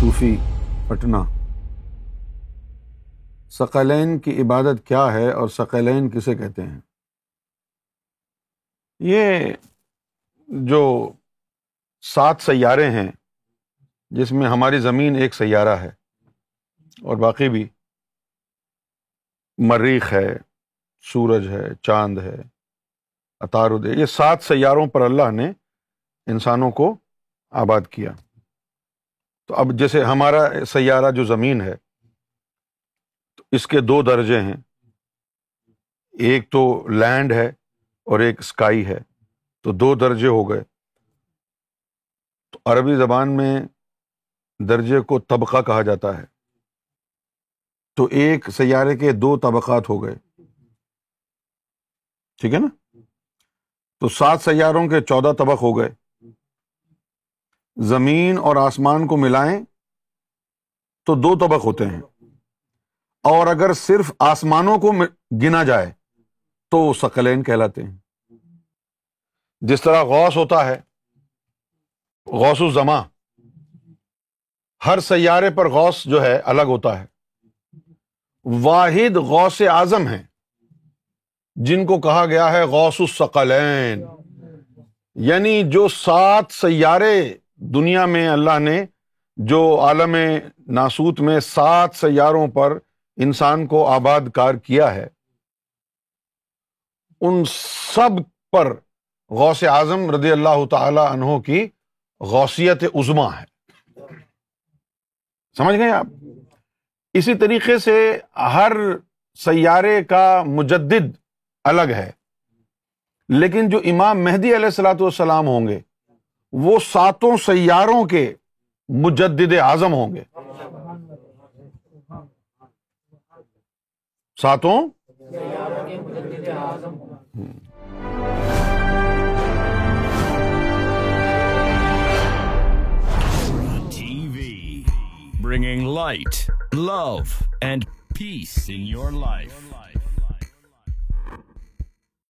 صوفی، پٹنہ۔ ثقلین کی عبادت کیا ہے اور ثقلین کسے کہتے ہیں؟ یہ جو سات سیارے ہیں، جس میں ہماری زمین ایک سیارہ ہے اور باقی بھی مریخ ہے، سورج ہے، چاند ہے، اطارد یہ سات سیاروں پر اللہ نے انسانوں کو آباد کیا۔ تو اب جیسے ہمارا سیارہ جو زمین ہے، تو اس کے دو درجے ہیں۔ ایک تو لینڈ ہے اور ایک اسکائی ہے، تو دو درجے ہو گئے۔ تو عربی زبان میں درجے کو طبقہ کہا جاتا ہے۔ تو ایک سیارے کے دو طبقات ہو گئے۔ ٹھیک ہے نا؟ تو سات سیاروں کے چودہ طبق ہو گئے۔ زمین اور آسمان کو ملائیں تو دو طبق ہوتے ہیں۔ اور اگر صرف آسمانوں کو گنا جائے تو وہ سکلین کہلاتے ہیں۔ جس طرح غوث ہوتا ہے، غوث الزما ہر سیارے پر غوث جو ہے الگ ہوتا ہے۔ واحد غوث اعظم ہے جن کو کہا گیا ہے غوث السقلین۔ یعنی جو سات سیارے دنیا میں اللہ نے جو عالم ناسوت میں سات سیاروں پر انسان کو آباد کار کیا ہے، ان سب پر غوث اعظم رضی اللہ تعالی عنہ کی غوثیت عظما ہے۔ سمجھ گئے آپ؟ اسی طریقے سے ہر سیارے کا مجدد الگ ہے، لیکن جو امام مہدی علیہ السلاۃ والسلام ہوں گے وہ ساتوں سیاروں کے مجدد اعظم ہوں گے۔ ساتوں؟ TV bringing light love and peace in your life